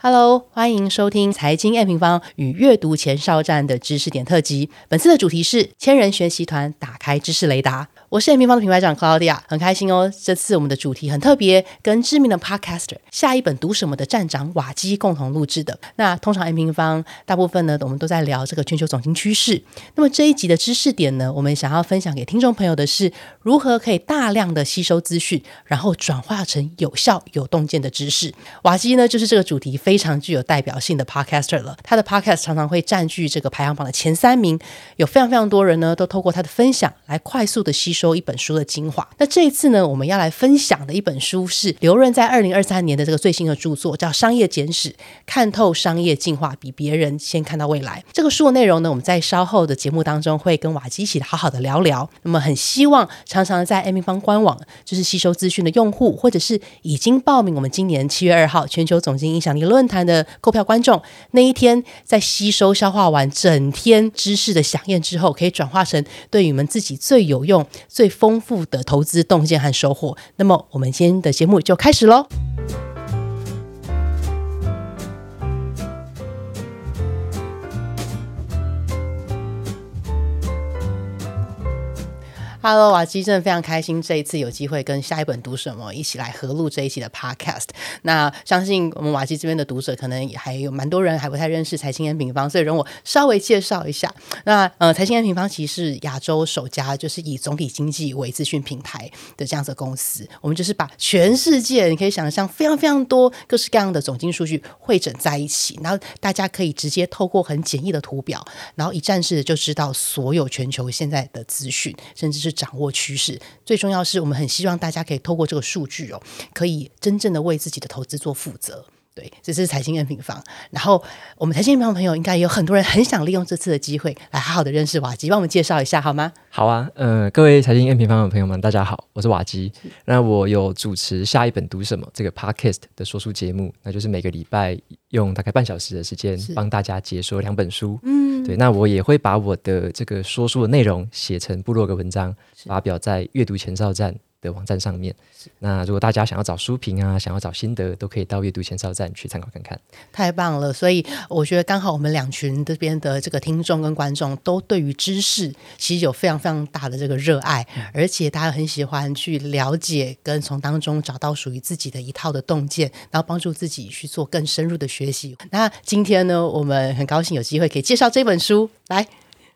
Hello，欢迎收听财经 M 平方与阅读前哨站的知识点特辑。本次的主题是千人学习团打开知识雷达。我是 M 平方的品牌长 Claudia，很开心哦。这次我们的主题很特别，跟知名的 Podcaster 下一本读什么的站长瓦基共同录制的。那通常 M 平方大部分呢，我们都在聊这个全球总经趋势。那么这一集的知识点呢，我们想要分享给听众朋友的是，如何可以大量的吸收资讯，然后转化成有效有洞见的知识。瓦基呢，就是这个主题非常具有代表性的 Podcaster 了。他的 Podcast 常常会占据这个排行榜的前三名，有非常非常多人呢，都透过他的分享来快速的吸收。一本书的精华。那这一次呢，我们要来分享的一本书是刘润在二零二三年的这个最新的著作，叫《商业简史：看透商业进化，比别人先看到未来》。这个书的内容呢，我们在稍后的节目当中会跟瓦基一起好好的聊聊。那么，很希望常常在 M 方官网就是吸收资讯的用户，或者是已经报名我们今年七月二号全球总经影响力论坛的购票观众，那一天在吸收消化完整天知识的响应之后，可以转化成对你们自己最有用。最丰富的投资洞见和收获。那么，我们今天的节目就开始喽。Hello，瓦基真的非常开心，这一次有机会跟下一本读什么一起来合录这一期的 Podcast。那相信我们瓦基这边的读者可能也还有蛮多人还不太认识财经 N 平方，所以容我稍微介绍一下。那呃，财经 N 平方其实是亚洲首家就是以总体经济为资讯平台的这样子的公司。我们就是把全世界你可以想象非常非常多各式各样的总经数据汇整在一起，然后大家可以直接透过很简易的图表，然后一站式的就知道所有全球现在的资讯，甚至是。掌握趋势，最重要是我们很希望大家可以透过这个数据哦，可以真正的为自己的投资做负责。对，这是财经 N 平方。然后我们财经 N 平方朋友应该有很多人很想利用这次的机会来好好的认识瓦基，帮我们介绍一下好吗？好啊，呃，各位财经 N 平方的朋友们，大家好，我是瓦基。那我有主持下一本读什么这个 Podcast 的说书节目，那就是每个礼拜用大概半小时的时间帮大家解说两本书。嗯，对，那我也会把我的这个说书的内容写成部落格文章，发表在阅读前哨站。的网站上面，那如果大家想要找书评啊，想要找心得，都可以到阅读前哨站去参考看看。太棒了！所以我觉得刚好我们两群这边的这个听众跟观众都对于知识其实有非常非常大的这个热爱，而且大家很喜欢去了解跟从当中找到属于自己的一套的洞见，然后帮助自己去做更深入的学习。那今天呢，我们很高兴有机会可以介绍这本书来。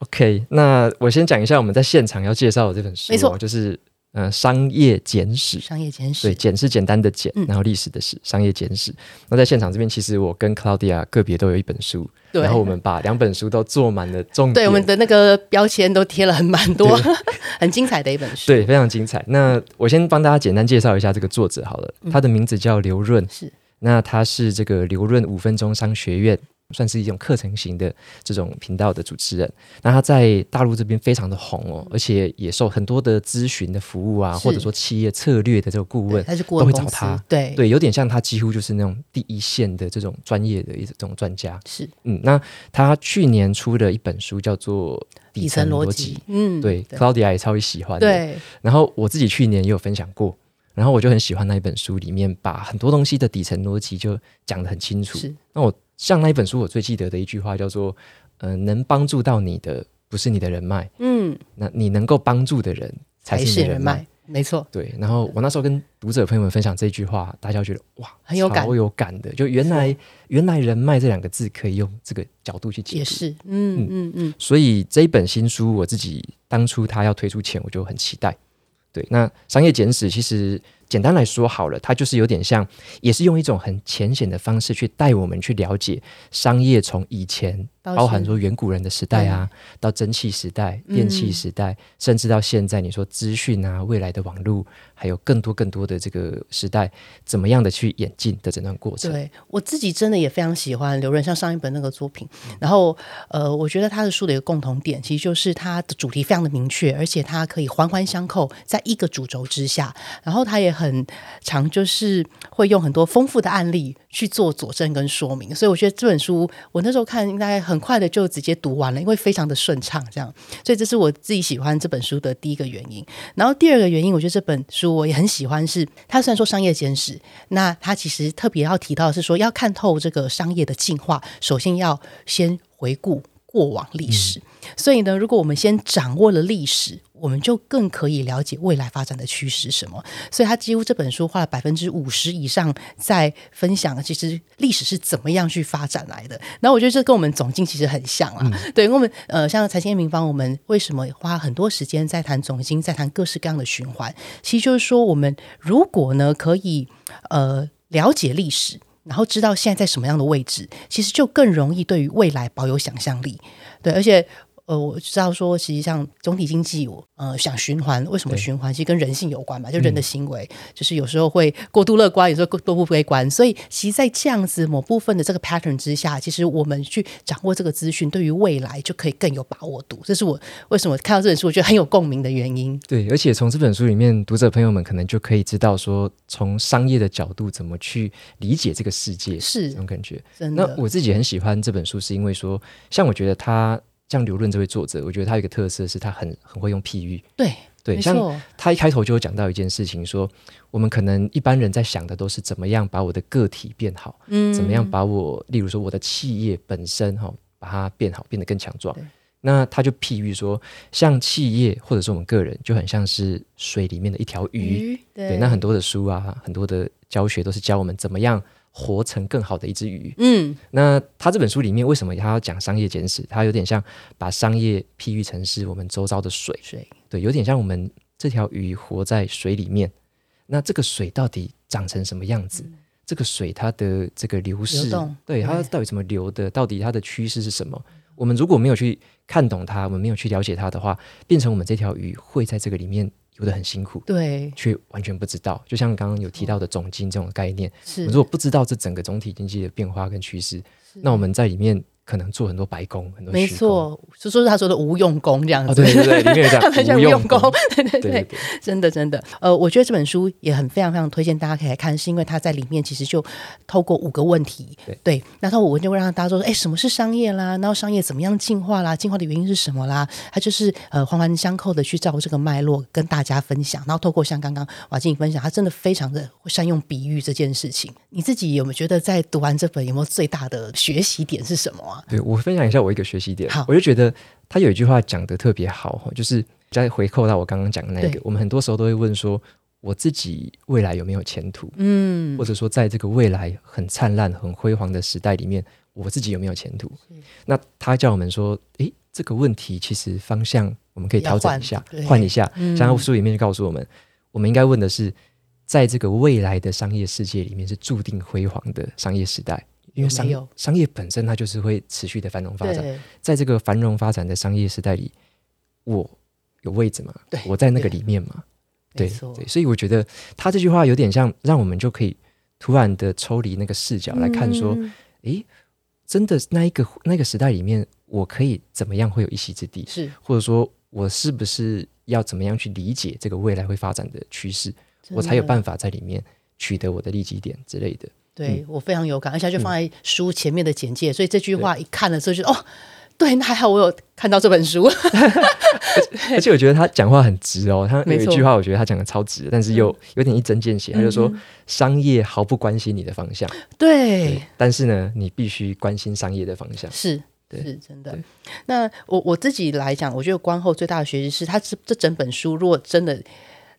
OK，那我先讲一下我们在现场要介绍的这本书，没错，就是。嗯，商业简史，商业简史，对，简是简单的简，然后历史的史，商业简史。那在现场这边，其实我跟 Claudia 个别都有一本书，然后我们把两本书都做满了重点，对，我们的那个标签都贴了很蛮多，很精彩的一本书，对，非常精彩。那我先帮大家简单介绍一下这个作者好了，他的名字叫刘润，是，那他是这个刘润五分钟商学院。算是一种课程型的这种频道的主持人，那他在大陆这边非常的红哦，而且也受很多的咨询的服务啊，或者说企业策略的这个顾问，都会找他。对对，有点像他几乎就是那种第一线的这种专业的一种专家。是，嗯，那他去年出的一本书叫做《底层逻辑》，嗯，对，Claudia 也超级喜欢。对，然后我自己去年也有分享过，然后我就很喜欢那一本书里面把很多东西的底层逻辑就讲得很清楚。是，那我。像那一本书，我最记得的一句话叫做：“呃，能帮助到你的不是你的人脉，嗯，那你能够帮助的人才是你的人脉。”没错，对。然后我那时候跟读者朋友们分享这句话，大家觉得哇，很有感，超有感的。就原来原来人脉这两个字可以用这个角度去解读，是，嗯嗯嗯。所以这一本新书，我自己当初他要推出前，我就很期待。对，那商业简史其实。简单来说好了，它就是有点像，也是用一种很浅显的方式去带我们去了解商业从以前，包含说远古人的时代啊，到蒸汽时代、电气时代，甚至到现在你说资讯啊、未来的网络，还有更多更多的这个时代，怎么样的去演进的整段过程。对我自己真的也非常喜欢刘润像上一本那个作品，然后呃，我觉得他的书的一个共同点，其实就是它的主题非常的明确，而且它可以环环相扣在一个主轴之下，然后它也很。很常就是会用很多丰富的案例去做佐证跟说明，所以我觉得这本书我那时候看应该很快的就直接读完了，因为非常的顺畅，这样，所以这是我自己喜欢这本书的第一个原因。然后第二个原因，我觉得这本书我也很喜欢，是它虽然说商业简史，那它其实特别要提到是说，要看透这个商业的进化，首先要先回顾过往历史。所以呢，如果我们先掌握了历史，我们就更可以了解未来发展的趋势什么。所以他几乎这本书花了百分之五十以上在分享，其实历史是怎么样去发展来的。然后我觉得这跟我们总经其实很像啊。对，我们呃，像财经民方，我们为什么花很多时间在谈总经，在谈各式各样的循环？其实就是说，我们如果呢可以呃了解历史，然后知道现在在什么样的位置，其实就更容易对于未来保有想象力。对，而且。呃，我知道说，其实像总体经济，我呃想循环，为什么循环？其实跟人性有关嘛，就人的行为，就是有时候会过度乐观，有时候过度悲观。所以，其实，在这样子某部分的这个 pattern 之下，其实我们去掌握这个资讯，对于未来就可以更有把握度。这是我为什么看到这本书，我觉得很有共鸣的原因。对，而且从这本书里面，读者朋友们可能就可以知道说，从商业的角度怎么去理解这个世界，是这种感觉。那我自己很喜欢这本书，是因为说，像我觉得他。像刘润这位作者，我觉得他有一个特色是他很很会用譬喻。对对，像他一开头就有讲到一件事情，说我们可能一般人在想的都是怎么样把我的个体变好，嗯，怎么样把我，例如说我的企业本身哈，把它变好，变得更强壮。那他就譬喻说，像企业或者是我们个人，就很像是水里面的一条鱼。对，那很多的书啊，很多的教学都是教我们怎么样。活成更好的一只鱼。嗯，那他这本书里面为什么他要讲商业简史？他有点像把商业譬喻成是我们周遭的水。水对，有点像我们这条鱼活在水里面。那这个水到底长成什么样子？这个水它的这个流逝，对它到底怎么流的？到底它的趋势是什么？我们如果没有去看懂它，我们没有去了解它的话，变成我们这条鱼会在这个里面。游得很辛苦，对，却完全不知道。就像刚刚有提到的总经这种概念，是如果不知道这整个总体经济的变化跟趋势，那我们在里面。可能做很多白工，很多没错，就说是他说的无用功这样子，对对对，里面有讲无用功，对 对对，真的真的，呃，我觉得这本书也很非常非常推荐大家可以来看，是因为他在里面其实就透过五个问题，对，那他我就会让大家说，哎，什么是商业啦？然后商业怎么样进化啦？进化的原因是什么啦？他就是呃环环相扣的去照这个脉络跟大家分享，然后透过像刚刚瓦静分享，他真的非常的善用比喻这件事情。你自己有没有觉得在读完这本有没有最大的学习点是什么啊？对我分享一下我一个学习点，我就觉得他有一句话讲的特别好，就是再回扣到我刚刚讲的那个，我们很多时候都会问说，我自己未来有没有前途？嗯，或者说在这个未来很灿烂、很辉煌的时代里面，我自己有没有前途？那他叫我们说，诶，这个问题其实方向我们可以调整一下，换一下。像书里面就告诉我们，我们应该问的是，在这个未来的商业世界里面是注定辉煌的商业时代。因为商商业本身它就是会持续的繁荣发展，在这个繁荣发展的商业时代里，我有位置吗？我在那个里面嘛？对对，所以我觉得他这句话有点像让我们就可以突然的抽离那个视角来看，说，诶，真的那一个那个时代里面，我可以怎么样会有一席之地？是，或者说我是不是要怎么样去理解这个未来会发展的趋势，我才有办法在里面取得我的利基点之类的。对我非常有感，而且就放在书前面的简介，所以这句话一看了之后就哦，对，那还好我有看到这本书。而且我觉得他讲话很直哦，他有一句话我觉得他讲的超直，但是又有点一针见血。他就说商业毫不关心你的方向，对，但是呢，你必须关心商业的方向，是是真的。那我我自己来讲，我觉得观后最大的学习是，他这这整本书如果真的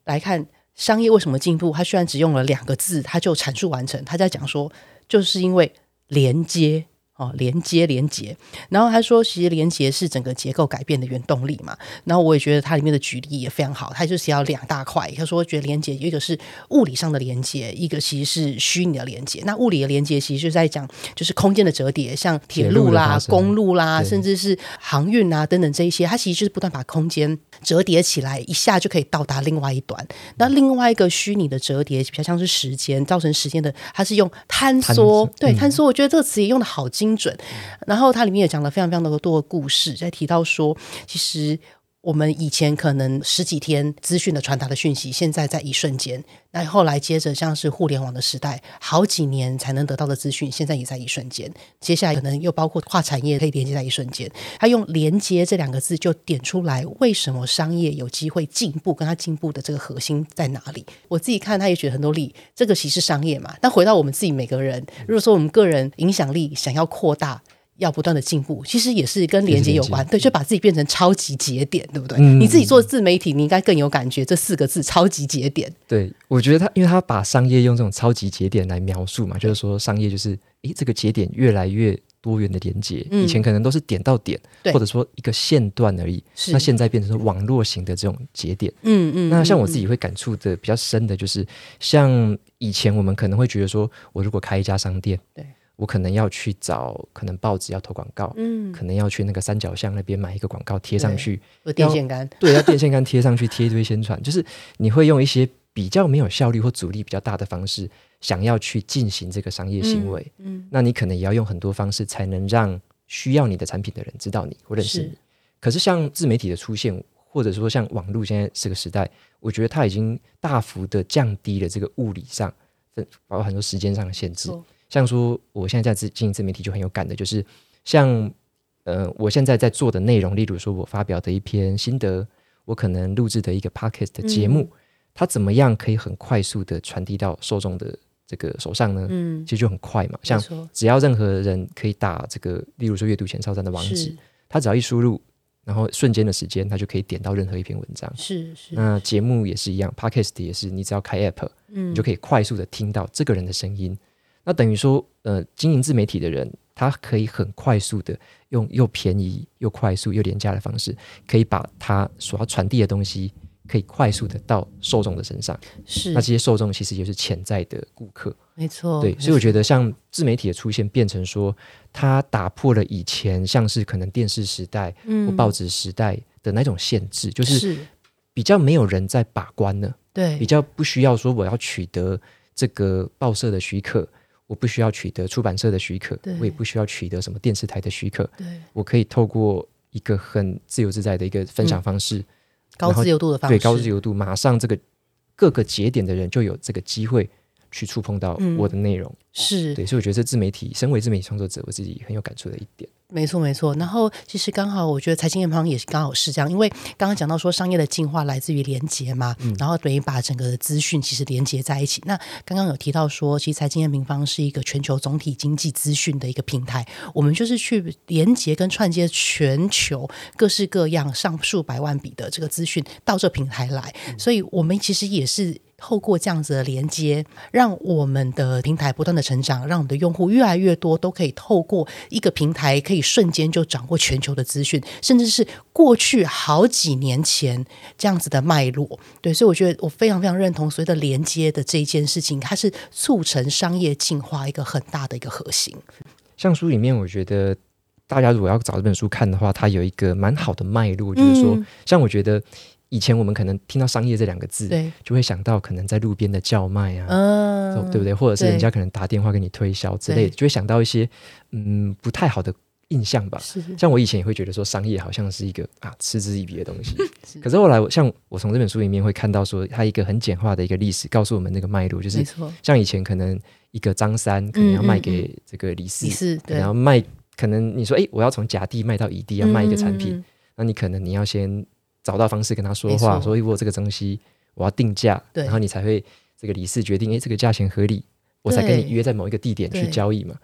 来看。商业为什么进步？他虽然只用了两个字，他就阐述完成。他在讲说，就是因为连接。哦，连接连接，然后他说，其实连接是整个结构改变的原动力嘛。然后我也觉得它里面的举例也非常好，他就是要两大块。他说，觉得连接一个是物理上的连接，一个其实是虚拟的连接。那物理的连接其实是在讲，就是空间的折叠，像铁路啦、公路啦，甚至是航运啊等等这一些，它其实就是不断把空间折叠起来，一下就可以到达另外一端。那另外一个虚拟的折叠，比较像是时间，造成时间的，它是用坍缩。对，坍缩，我觉得这个词也用的好精准。然后它里面也讲了非常非常多的故事，在提到说，其实我们以前可能十几天资讯的传达的讯息，现在在一瞬间。那后来接着像是互联网的时代，好几年才能得到的资讯，现在也在一瞬间。接下来可能又包括跨产业可以连接在一瞬间。他用“连接”这两个字就点出来，为什么商业有机会进步，跟他进步的这个核心在哪里？我自己看，他也举了很多例。这个其实商业嘛，但回到我们自己每个人，如果说我们个人影响力想要扩大。要不断的进步，其实也是跟连接有关，对，就把自己变成超级节点，对不对？你自己做自媒体，你应该更有感觉。这四个字“超级节点”，对我觉得他，因为他把商业用这种超级节点来描述嘛，就是说商业就是，诶，这个节点越来越多元的连接，以前可能都是点到点，或者说一个线段而已，那现在变成网络型的这种节点。嗯嗯。那像我自己会感触的比较深的就是，像以前我们可能会觉得说，我如果开一家商店，对。我可能要去找，可能报纸要投广告，嗯，可能要去那个三角巷那边买一个广告贴上去，电线杆，对，要电线杆贴上去，贴一堆宣传，就是你会用一些比较没有效率或阻力比较大的方式，想要去进行这个商业行为，嗯，那你可能也要用很多方式才能让需要你的产品的人知道你或认识你。可是像自媒体的出现，或者说像网络现在这个时代，我觉得它已经大幅的降低了这个物理上，包括很多时间上的限制。像说，我现在在自经营自媒体就很有感的，就是像呃，我现在在做的内容，例如说我发表的一篇心得，我可能录制的一个 podcast 的节目，它怎么样可以很快速的传递到受众的这个手上呢？嗯，其实就很快嘛。像只要任何人可以打这个，例如说阅读前哨站的网址，他只要一输入，然后瞬间的时间，他就可以点到任何一篇文章。是是。那节目也是一样，podcast 也是，你只要开 app，嗯，你就可以快速的听到这个人的声音。那等于说，呃，经营自媒体的人，他可以很快速的用又便宜又快速又廉价的方式，可以把他所要传递的东西，可以快速的到受众的身上。是，那这些受众其实就是潜在的顾客。没错，对，所以我觉得像自媒体的出现，变成说，它打破了以前像是可能电视时代或报纸时代的那种限制，就是比较没有人在把关了。对，比较不需要说我要取得这个报社的许可。我不需要取得出版社的许可，我也不需要取得什么电视台的许可，我可以透过一个很自由自在的一个分享方式，高自由度的方式，对高自由度，马上这个各个节点的人就有这个机会去触碰到我的内容，是对，所以我觉得这自媒体，身为自媒体创作者，我自己很有感触的一点。没错，没错。然后其实刚好，我觉得财经眼旁也是刚好是这样，因为刚刚讲到说商业的进化来自于连接嘛，然后等于把整个资讯其实连接在一起。那刚刚有提到说，其实财经眼平方是一个全球总体经济资讯的一个平台，我们就是去连接跟串接全球各式各样上数百万笔的这个资讯到这平台来，所以我们其实也是。透过这样子的连接，让我们的平台不断的成长，让我们的用户越来越多，都可以透过一个平台，可以瞬间就掌握全球的资讯，甚至是过去好几年前这样子的脉络。对，所以我觉得我非常非常认同所谓的连接的这一件事情，它是促成商业进化一个很大的一个核心。像书里面，我觉得大家如果要找这本书看的话，它有一个蛮好的脉络，就是说，像我觉得。以前我们可能听到商业这两个字，对，就会想到可能在路边的叫卖啊，嗯，对不对？或者是人家可能打电话给你推销之类的，就会想到一些嗯不太好的印象吧。是，像我以前也会觉得说商业好像是一个啊嗤之以鼻的东西。可是后来，像我从这本书里面会看到说，它一个很简化的一个历史，告诉我们那个脉络，就是像以前可能一个张三可能要卖给这个李四，然后卖，可能你说哎，我要从甲地卖到乙地，要卖一个产品，那你可能你要先。找到方式跟他说话，说我这个东西我要定价，然后你才会这个理事决定，哎，这个价钱合理，我才跟你约在某一个地点去交易嘛。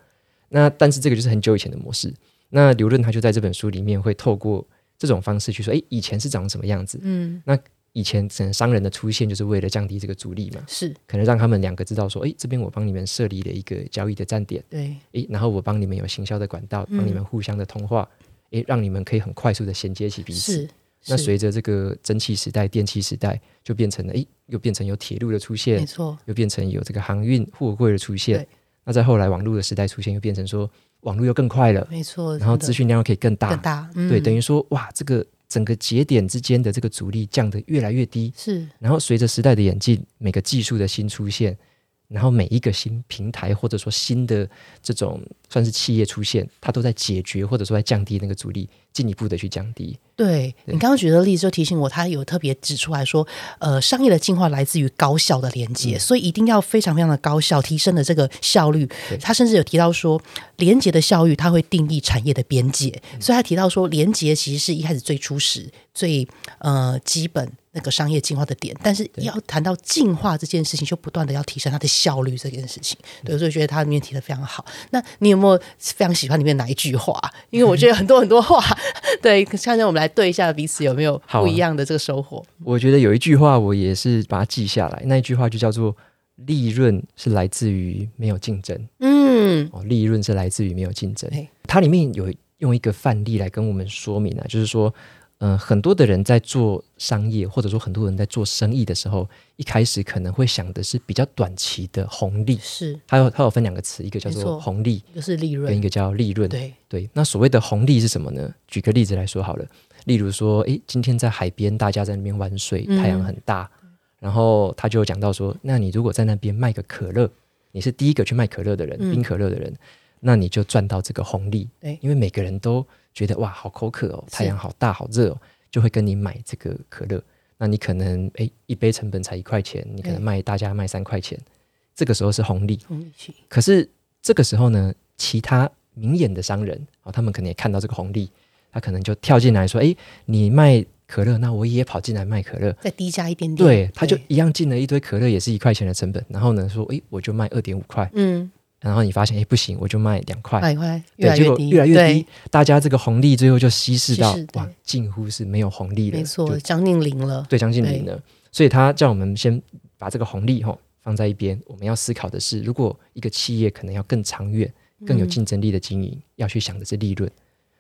那但是这个就是很久以前的模式。那刘润他就在这本书里面会透过这种方式去说，哎，以前是长什么样子？嗯，那以前可能商人的出现就是为了降低这个阻力嘛，是。可能让他们两个知道说，哎，这边我帮你们设立了一个交易的站点，对，哎，然后我帮你们有行销的管道，帮你们互相的通话，哎，让你们可以很快速的衔接起彼此。那随着这个蒸汽时代、电气时代，就变成了，诶，又变成有铁路的出现，没错，又变成有这个航运货柜的出现。那在后来网络的时代出现，又变成说网络又更快了，没错。然后资讯量又可以更大，更大，对，等于说，哇，这个整个节点之间的这个阻力降得越来越低。是。然后随着时代的演进，每个技术的新出现，然后每一个新平台或者说新的这种算是企业出现，它都在解决或者说在降低那个阻力，进一步的去降低。对你刚刚举的例子就提醒我，他有特别指出来说，呃，商业的进化来自于高效的连接，所以一定要非常非常的高效，提升了这个效率。他甚至有提到说，连接的效率，它会定义产业的边界。所以他提到说，连接其实是一开始最初始、最呃基本。那个商业进化的点，但是要谈到进化这件事情，就不断的要提升它的效率这件事情。对，所以觉得它里面提的非常好。那你有没有非常喜欢里面哪一句话？因为我觉得很多很多话，对，现在我们来对一下彼此有没有不一样的这个收获。我觉得有一句话我也是把它记下来，那一句话就叫做“利润是来自于没有竞争”。嗯，哦，利润是来自于没有竞争。它里面有用一个范例来跟我们说明啊，就是说。嗯，很多的人在做商业，或者说很多人在做生意的时候，一开始可能会想的是比较短期的红利。是，它有它有分两个词，一个叫做红利，一个是利润，跟一个叫利润。对对。那所谓的红利是什么呢？举个例子来说好了，例如说，诶，今天在海边，大家在那边玩水，太阳很大，然后他就讲到说，那你如果在那边卖个可乐，你是第一个去卖可乐的人，冰可乐的人，那你就赚到这个红利。对，因为每个人都。觉得哇，好口渴哦，太阳好大，好热哦，就会跟你买这个可乐。那你可能哎，一杯成本才一块钱，你可能卖大家卖三块钱，这个时候是红利。红利可是这个时候呢，其他明眼的商人啊，他们可能也看到这个红利，他可能就跳进来说：“哎，你卖可乐，那我也跑进来卖可乐，再低价一点点。”对，他就一样进了一堆可乐，也是一块钱的成本。然后呢，说：“哎，我就卖二点五块。”嗯。然后你发现，哎，不行，我就卖两块，两块，对，结果越来越低，大家这个红利最后就稀释到，哇，近乎是没有红利了，没错，将近零了，对，将近零了。所以他叫我们先把这个红利哈放在一边，我们要思考的是，如果一个企业可能要更长远、更有竞争力的经营，要去想的是利润。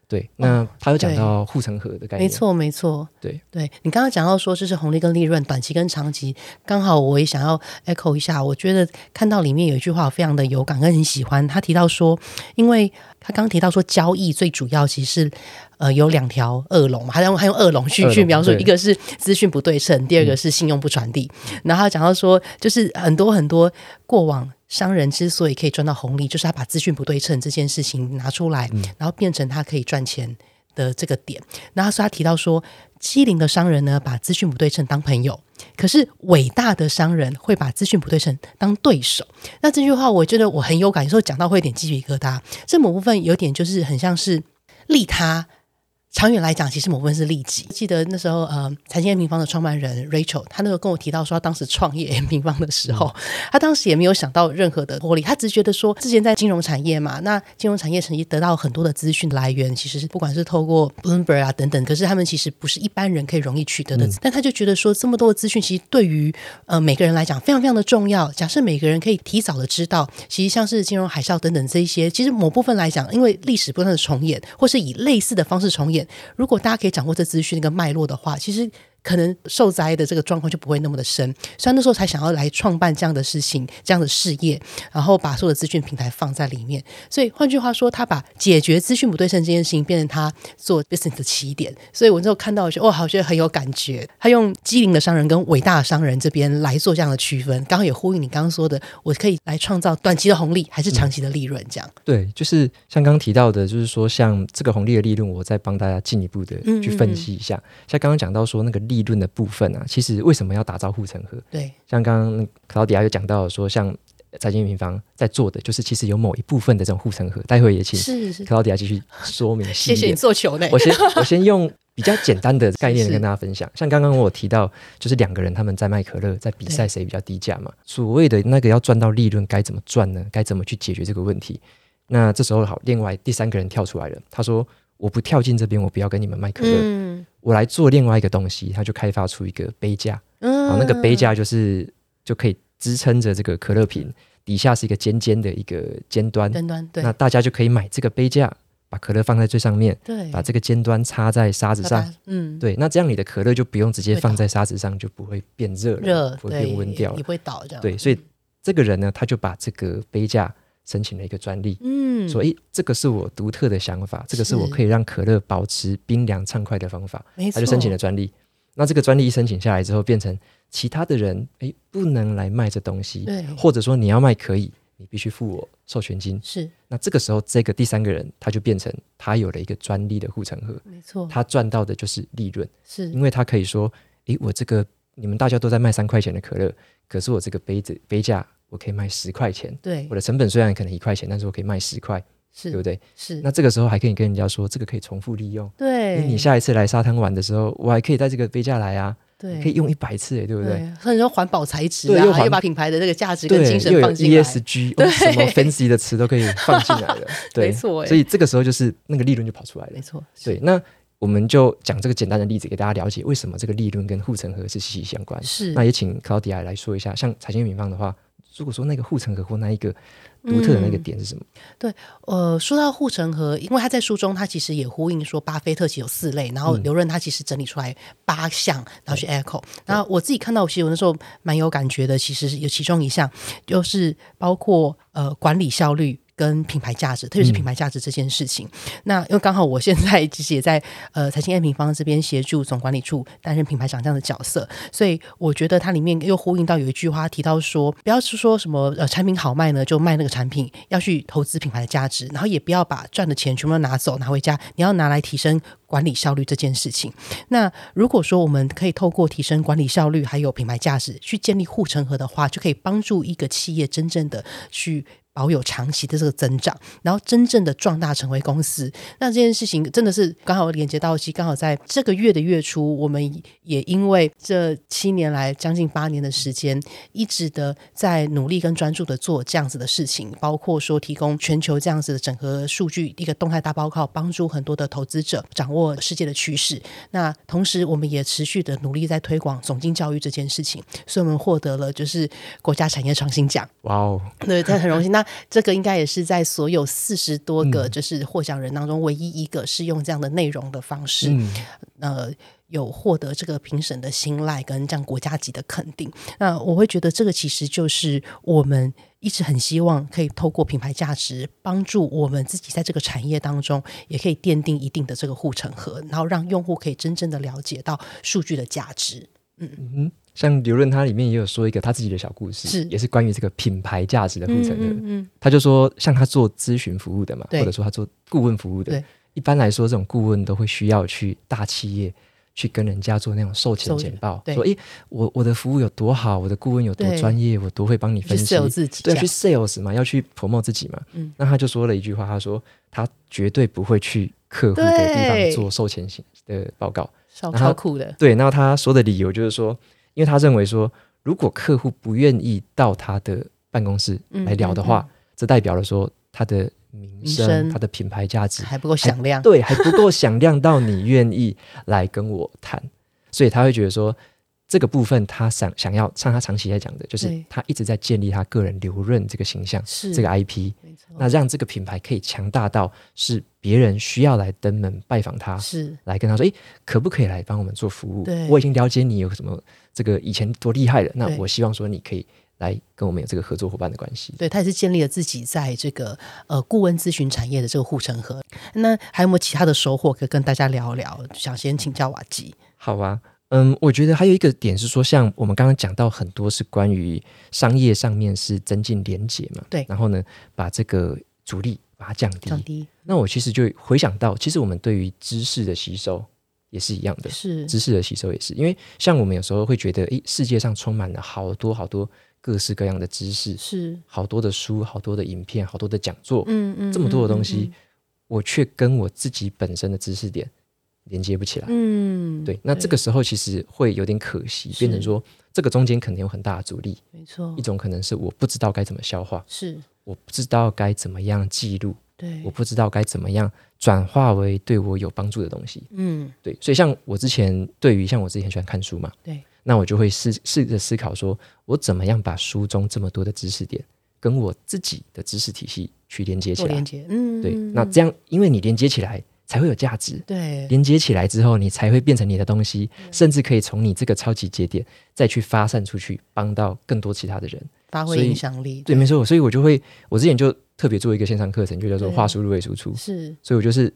对，那他有讲到护城河的概念，没错，没错。对，对你刚刚讲到说这是红利跟利润，短期跟长期，刚好我也想要 echo 一下。我觉得看到里面有一句话，我非常的有感跟很喜欢。他提到说，因为他刚提到说交易最主要其实呃有两条恶龙嘛，他用他用恶龙去去描述，一个是资讯不对称，第二个是信用不传递。然后他讲到说，就是很多很多过往。商人之所以可以赚到红利，就是他把资讯不对称这件事情拿出来，然后变成他可以赚钱的这个点。然后他提到说，机灵的商人呢，把资讯不对称当朋友；可是伟大的商人会把资讯不对称当对手。那这句话，我觉得我很有感，有时候讲到会有点鸡皮疙瘩。这某部分有点就是很像是利他。长远来讲，其实某部分是利己。记得那时候，呃，财经 M 平方的创办人 Rachel，他那时候跟我提到说，他当时创业 M 平方的时候，他当时也没有想到任何的获利，他只是觉得说，之前在金融产业嘛，那金融产业曾经得到很多的资讯来源，其实不管是透过 Bloomberg 啊等等，可是他们其实不是一般人可以容易取得的。但他就觉得说，这么多的资讯，其实对于呃每个人来讲，非常非常的重要。假设每个人可以提早的知道，其实像是金融海啸等等这一些，其实某部分来讲，因为历史不断的重演，或是以类似的方式重演。如果大家可以掌握这资讯那个脉络的话，其实。可能受灾的这个状况就不会那么的深，所以那时候才想要来创办这样的事情、这样的事业，然后把所有的资讯平台放在里面。所以换句话说，他把解决资讯不对称这件事情变成他做 business 的起点。所以我那时候看到，我觉得哇，我觉得很有感觉。他用机灵的商人跟伟大的商人这边来做这样的区分，刚好也呼应你刚刚说的，我可以来创造短期的红利还是长期的利润？这样对，就是像刚刚提到的，就是说像这个红利的利润，我再帮大家进一步的去分析一下。像刚刚讲到说那个。利润的部分啊，其实为什么要打造护城河？对，像刚刚克劳迪亚有讲到说，像财经平方在做的，就是其实有某一部分的这种护城河。待会也请克劳迪亚继续说明。谢谢你 做球呢。我先我先用比较简单的概念 跟大家分享。像刚刚我提到，就是两个人他们在卖可乐，在比赛谁比较低价嘛。所谓的那个要赚到利润，该怎么赚呢？该怎么去解决这个问题？那这时候好，另外第三个人跳出来了，他说。我不跳进这边，我不要跟你们卖可乐，我来做另外一个东西。他就开发出一个杯架，好，那个杯架就是就可以支撑着这个可乐瓶，底下是一个尖尖的一个尖端，尖端对。那大家就可以买这个杯架，把可乐放在最上面，对，把这个尖端插在沙子上，嗯，对。那这样你的可乐就不用直接放在沙子上，就不会变热，热不会变温掉了，你会倒这样。对，所以这个人呢，他就把这个杯架。申请了一个专利，嗯，所以这个是我独特的想法，这个是我可以让可乐保持冰凉畅快的方法，他就申请了专利。那这个专利一申请下来之后，变成其他的人诶不能来卖这东西，对，或者说你要卖可以，你必须付我授权金。是。那这个时候，这个第三个人他就变成他有了一个专利的护城河，没错，他赚到的就是利润，是。因为他可以说，诶，我这个你们大家都在卖三块钱的可乐，可是我这个杯子杯架我可以卖十块钱，对。我，的成本虽然可能一块钱，但是我可以卖十块，对不对？是，那这个时候还可以跟人家说，这个可以重复利用。对。诶你下一次来沙滩玩的时候，我还可以带这个杯架来啊，对。可以用一百次，诶，对不对？很多环保材质啊，对又环又把品牌的这个价值跟对，精神放进来，ESG，哦什么 fancy 的词都可以放进来了，对，没错。所以这个时候就是那个利润就跑出来了。没。错，对，那我们就讲这个简单的例子给大家了解，为什么这个利润跟护城河是息息相关。是。那也请 Claudia 来说一下，像财经品方的话，如果说那个护城河或那一个独特的那个嗯点是什么？对呃，说到护城河，因为他在书中他其实也呼应说，巴菲特其实有四类，然后嗯刘润他其实整理出来八项，然后去 echo。然后我自己看到，其实我那时候蛮有感觉的，其实有其中一项就是包括呃管理效率。跟品牌价值，特别是品牌价值这件事情。那因为刚好我现在其实也在呃财经 A 平方这边协助总管理处担任品牌长这样的角色，所以我觉得它里面又呼应到有一句话提到说，不要是说什么呃产品好卖呢就卖那个产品，要去投资品牌的价值，然后也不要把赚的钱全部都拿走拿回家，你要拿来提升管理效率这件事情。那如果说我们可以透过提升管理效率还有品牌价值去建立护城河的话，就可以帮助一个企业真正的去。保有长期的这个增长，然后真正的壮大成为公司，那这件事情真的是刚好连接到，其实刚好在这个月的月初，我们也因为这七年来将近八年的时间，一直的在努力跟专注的做这样子的事情，包括说提供全球这样子的整合数据一个动态大报告，帮助很多的投资者掌握世界的趋势。那同时，我们也持续的努力在推广总经教育这件事情，所以我们获得了就是国家产业创新奖。哇哦，对，这很荣幸。那这个应该也是在所有四十多个嗯就是获奖人当中，唯一一个是用这样的内容的方式，嗯，呃，有获得这个评审的信赖跟这样国家级的肯定。那我会觉得这个其实就是我们一直很希望可以透过品牌价值，帮助我们自己在这个产业当中，也可以奠定一定的这个护城河，然后让用户可以真正的了解到数据的价值。嗯，像刘润他里面也有说一个他自己的小故事，是。也是关于这个品牌价值的护城河。嗯嗯他就说，像他做咨询服务的嘛，或者说他做顾问服务的，一般来说，这种顾问都会需要去大企业去跟人家做那种售前简报，说，诶，我我的服务有多好，我的顾问有多专业，我多会帮你分析。自己对，去 sales 嘛，要去 promote 自己嘛。嗯。那他就说了一句话，他说他绝对不会去客户的地方做售前型的报告。超然后超酷的，对，那他说的理由就是说，因为他认为说，如果客户不愿意到他的办公室嗯来聊的话，这代表了说他的名声、声他的品牌价值还不够响亮。对还不够响亮到你愿意来跟我谈，所以他会觉得说。这个部分，他想想要像他长期在讲的，就是他一直在建立他个人留任这个形象，是这个 IP，那让这个品牌可以强大到是别人需要来登门拜访他，是来跟他说：“诶，可不可以来帮我们做服务？对我已经了解你有什么这个以前多厉害了，那我希望说你可以来跟我们有这个合作伙伴的关系。对他也是建立了自己在这个呃顾问咨询产业的这个护城河。那还有没有其他的收获可以跟大家聊聊？想先请教瓦吉。好啊，嗯，我觉得还有一个点是说，像我们刚刚讲到很多是关于商业上面是增进连结嘛，对然后呢，把这个阻力把它降低。降低那我其实就回想到，其实我们对于知识的吸收也是一样的，是知识的吸收也是，因为像我们有时候会觉得，诶，世界上充满了好多好多各式各样的知识，是好多的书，好多的影片，好多的讲座，嗯嗯这么多的东西，嗯我却跟我自己本身的知识点连接不起来。嗯，嗯对，那这个时候其实会有点可惜，变成说这个中间肯定有很大的阻力。没错一，种可能是我不知道该怎么消化，是我不知道该怎么样记录，对我，不知道该怎么样转化为对我有帮助的东西。嗯对，所以像我之前对于像我之前很喜欢看书嘛，对，那我就会试试着思考说，我怎么样把书中这么多的知识点跟我自己的知识体系去连接起来连。接，嗯，对，嗯那这样因为你连接起来才会有价值。对连接起来之后，你才会变成你的东西，甚至可以从你这个超级节点再去发散出去，帮到更多其他的人。发挥影响力，对，没错，所以我就会，我之前就特别做一个线上课程，就叫做话术入位输出。是所以我就是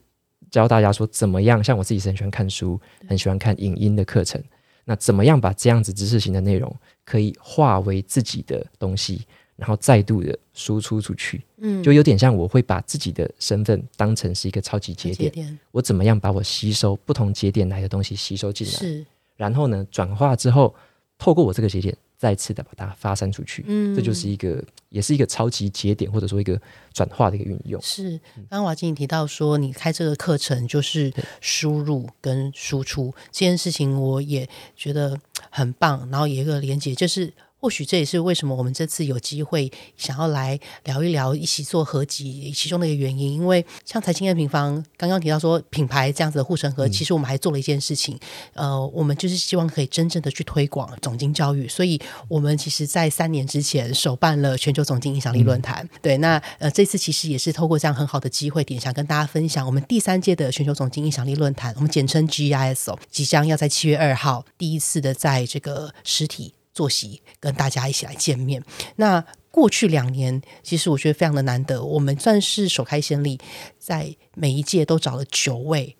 教大家说，怎么样，像我自己是很喜欢看书，很喜欢看影音的课程。那怎么样把这样子知识型的内容可以化为自己的东西，然后再度的输出出去？嗯，就有点像我会把自己的身份当成是一个超级节点，点我怎么样把我吸收不同节点来的东西吸收进来，是，然后呢转化之后，透过我这个节点再次的把它发散出去。嗯这就是一个，也是一个超级节点，或者说一个转化的一个运用。是，刚刚瓦金你提到说，你开这个课程就是输入跟输出这件事情，我也觉得很棒。然后也有一个连接，就是或许这也是为什么我们这次有机会想要来聊一聊，一起做合集其中的一个原因。因为像财经的平方刚刚提到说品牌这样子的护城河，其实我们还做了一件事情，呃，我们就是希望可以真正的去推广总经教育，所以我们其实，在三年之前首办了全球总经影响力论坛。对，那呃，这次其实也是透过这样很好的机会点，想跟大家分享我们第三届的全球总经影响力论坛，我们简称 GIS 哦，即将要在七月二号第一次的在这个实体坐席跟大家一起来见面。那过去两年，其实我觉得非常的难得，我们算是首开先例，在每一届都找了九位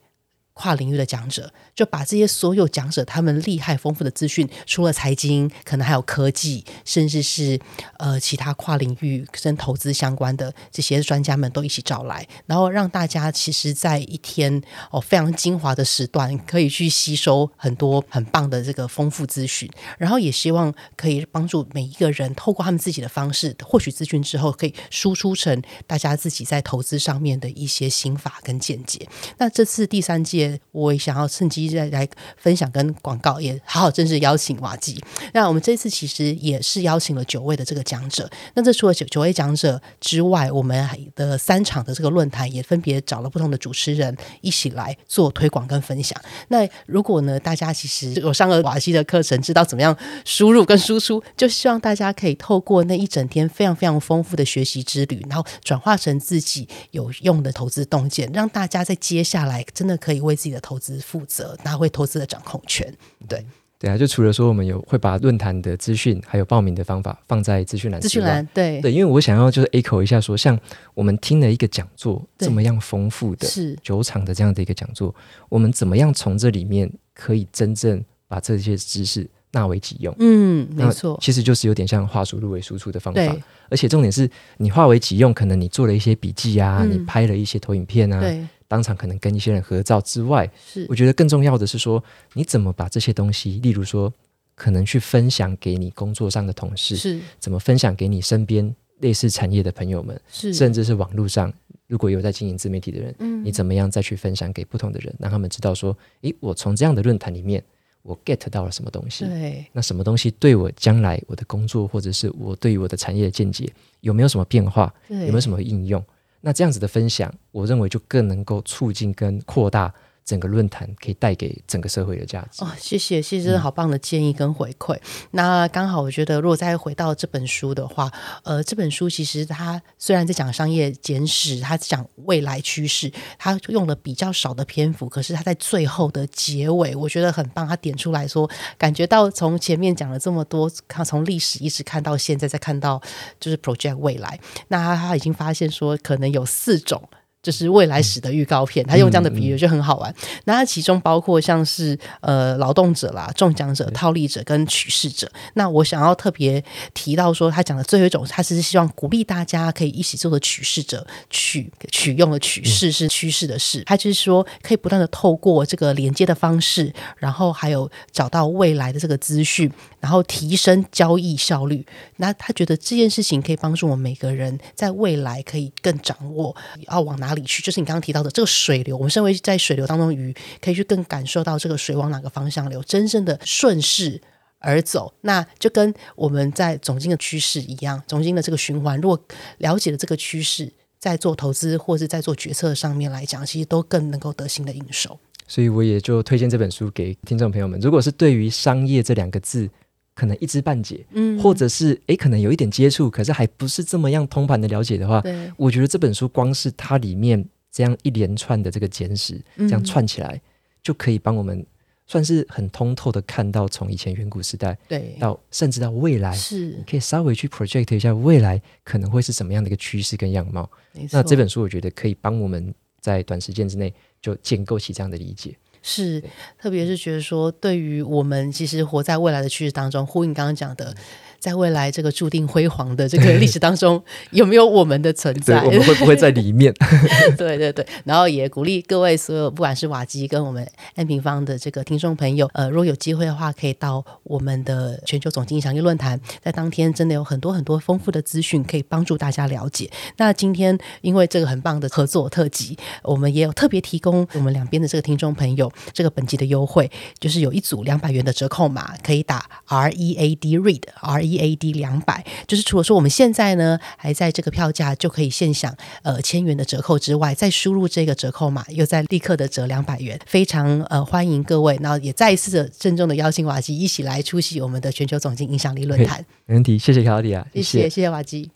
跨领域的讲者，就把这些所有讲者他们厉害丰富的资讯，除了财经，可能还有科技，甚至是呃其他跨领域跟投资相关的这些专家们都一起找来，然后让大家其实在一天哦非常精华的时段，可以去吸收很多很棒的这个丰富资讯，然后也希望可以帮助每一个人透过他们自己的方式获取资讯之后，可以输出成大家自己在投资上面的一些心法跟见解。那这次第三届，我也想要趁机再来分享跟广告，也好好正式邀请瓦基。那我们这次其实也是邀请了九位的这个讲者。那这除了九九位讲者之外，我们的三场的这个论坛也分别找了不同的主持人一起来做推广跟分享。那如果呢，大家其实有上了瓦西的课程，知道怎么样输入跟输出，就希望大家可以透过那一整天非常非常丰富的学习之旅，然后转化成自己有用的投资洞见，让大家在接下来真的可以为自己的投资负责，拿回投资的掌控权。对，对啊，就除了说我们有会把论坛的资讯还有报名的方法放在资讯栏之外，资讯栏对对，因为我想要就是 echo 一下说，像我们听了一个讲座对这么样丰富的是九场的这样的一个讲座，我们怎么样从这里面可以真正把这些知识纳为己用？嗯，没错，其实就是有点像话术入为输出的方法对，而且重点是你化为己用，可能你做了一些笔记啊，嗯你拍了一些投影片啊，对，当场可能跟一些人合照之外，是。我觉得更重要的是说，你怎么把这些东西，例如说，可能去分享给你工作上的同事，是。怎么分享给你身边类似产业的朋友们，是，甚至是网络上如果有在经营自媒体的人，嗯。你怎么样再去分享给不同的人，让他们知道说，诶，我从这样的论坛里面，我 get 到了什么东西。对。那什么东西对我将来我的工作，或者是我对于我的产业的见解有没有什么变化，有没有什么应用？那这样子的分享，我认为就更能够促进跟扩大整个论坛可以带给整个社会的价值。哦，谢谢，谢谢，好棒的建议跟回馈。那刚好，我觉得如果再回到这本书的话，呃，这本书其实它虽然在讲商业简史，它讲未来趋势，它用了比较少的篇幅，可是它在最后的结尾，我觉得很棒。它点出来说，感觉到从前面讲了这么多，看从历史一直看到现在，再看到就是 project 未来，那他已经发现说，可能有四种。就是未来史的预告片，他用这样的比喻就很好玩。那它其中包括像是呃劳动者啦、中奖者、套利者跟取势者。那我想要特别提到说，他讲的最后一种，他只是希望鼓励大家可以一起做的取势者，取取用的取势是趋势的势，他就是说可以不断的透过这个连接的方式，然后还有找到未来的这个资讯，然后提升交易效率。那他觉得这件事情可以帮助我们每个人在未来可以更掌握要往哪里去，就是你刚刚提到的这个水流。我们身为在水流当中鱼，可以去更感受到这个水往哪个方向流，真正的顺势。而走，那就跟我们在总经的趋势一样，总经的这个循环，如果了解了这个趋势，在做投资或是在做决策上面来讲，其实都更能够得心应手。所以我也就推荐这本书给听众朋友们。如果是对于商业这两个字可能一知半解，嗯。或者是诶可能有一点接触，可是还不是这么样通盘的了解的话，对，我觉得这本书光是它里面这样一连串的这个简史，嗯。这样串起来，就可以帮我们算是很通透的看到从以前远古时代对，到甚至到未来，是。可以稍微去 project 一下未来可能会是什么样的一个趋势跟样貌。那这本书我觉得可以帮我们在短时间之内就建构起这样的理解。是，特别是觉得说，对于我们其实活在未来的趋势当中，呼应刚刚讲的。在未来这个注定辉煌的这个历史当中，有没有我们的存在？我们会不会在里面？对对对，然后也鼓励各位所有，不管是瓦基跟我们 N 平方的这个听众朋友，呃，如果有机会的话，可以到我们的全球总经影响力论坛，在当天真的有很多很多丰富的资讯可以帮助大家了解。那今天因为这个很棒的合作特辑，我们也有特别提供我们两边的这个听众朋友这个本集的优惠，就是有一组两百元的折扣码，可以打 R E A D Read R E。A D 两百，就是除了说我们现在呢还在这个票价就可以现享呃千元的折扣之外，再输入这个折扣码，又在立刻的折两百元，非常呃欢迎各位，然后也再一次的郑重的邀请瓦基一起来出席我们的全球总经影响力论坛。没问题，谢谢卡迪啊，谢谢谢谢瓦基。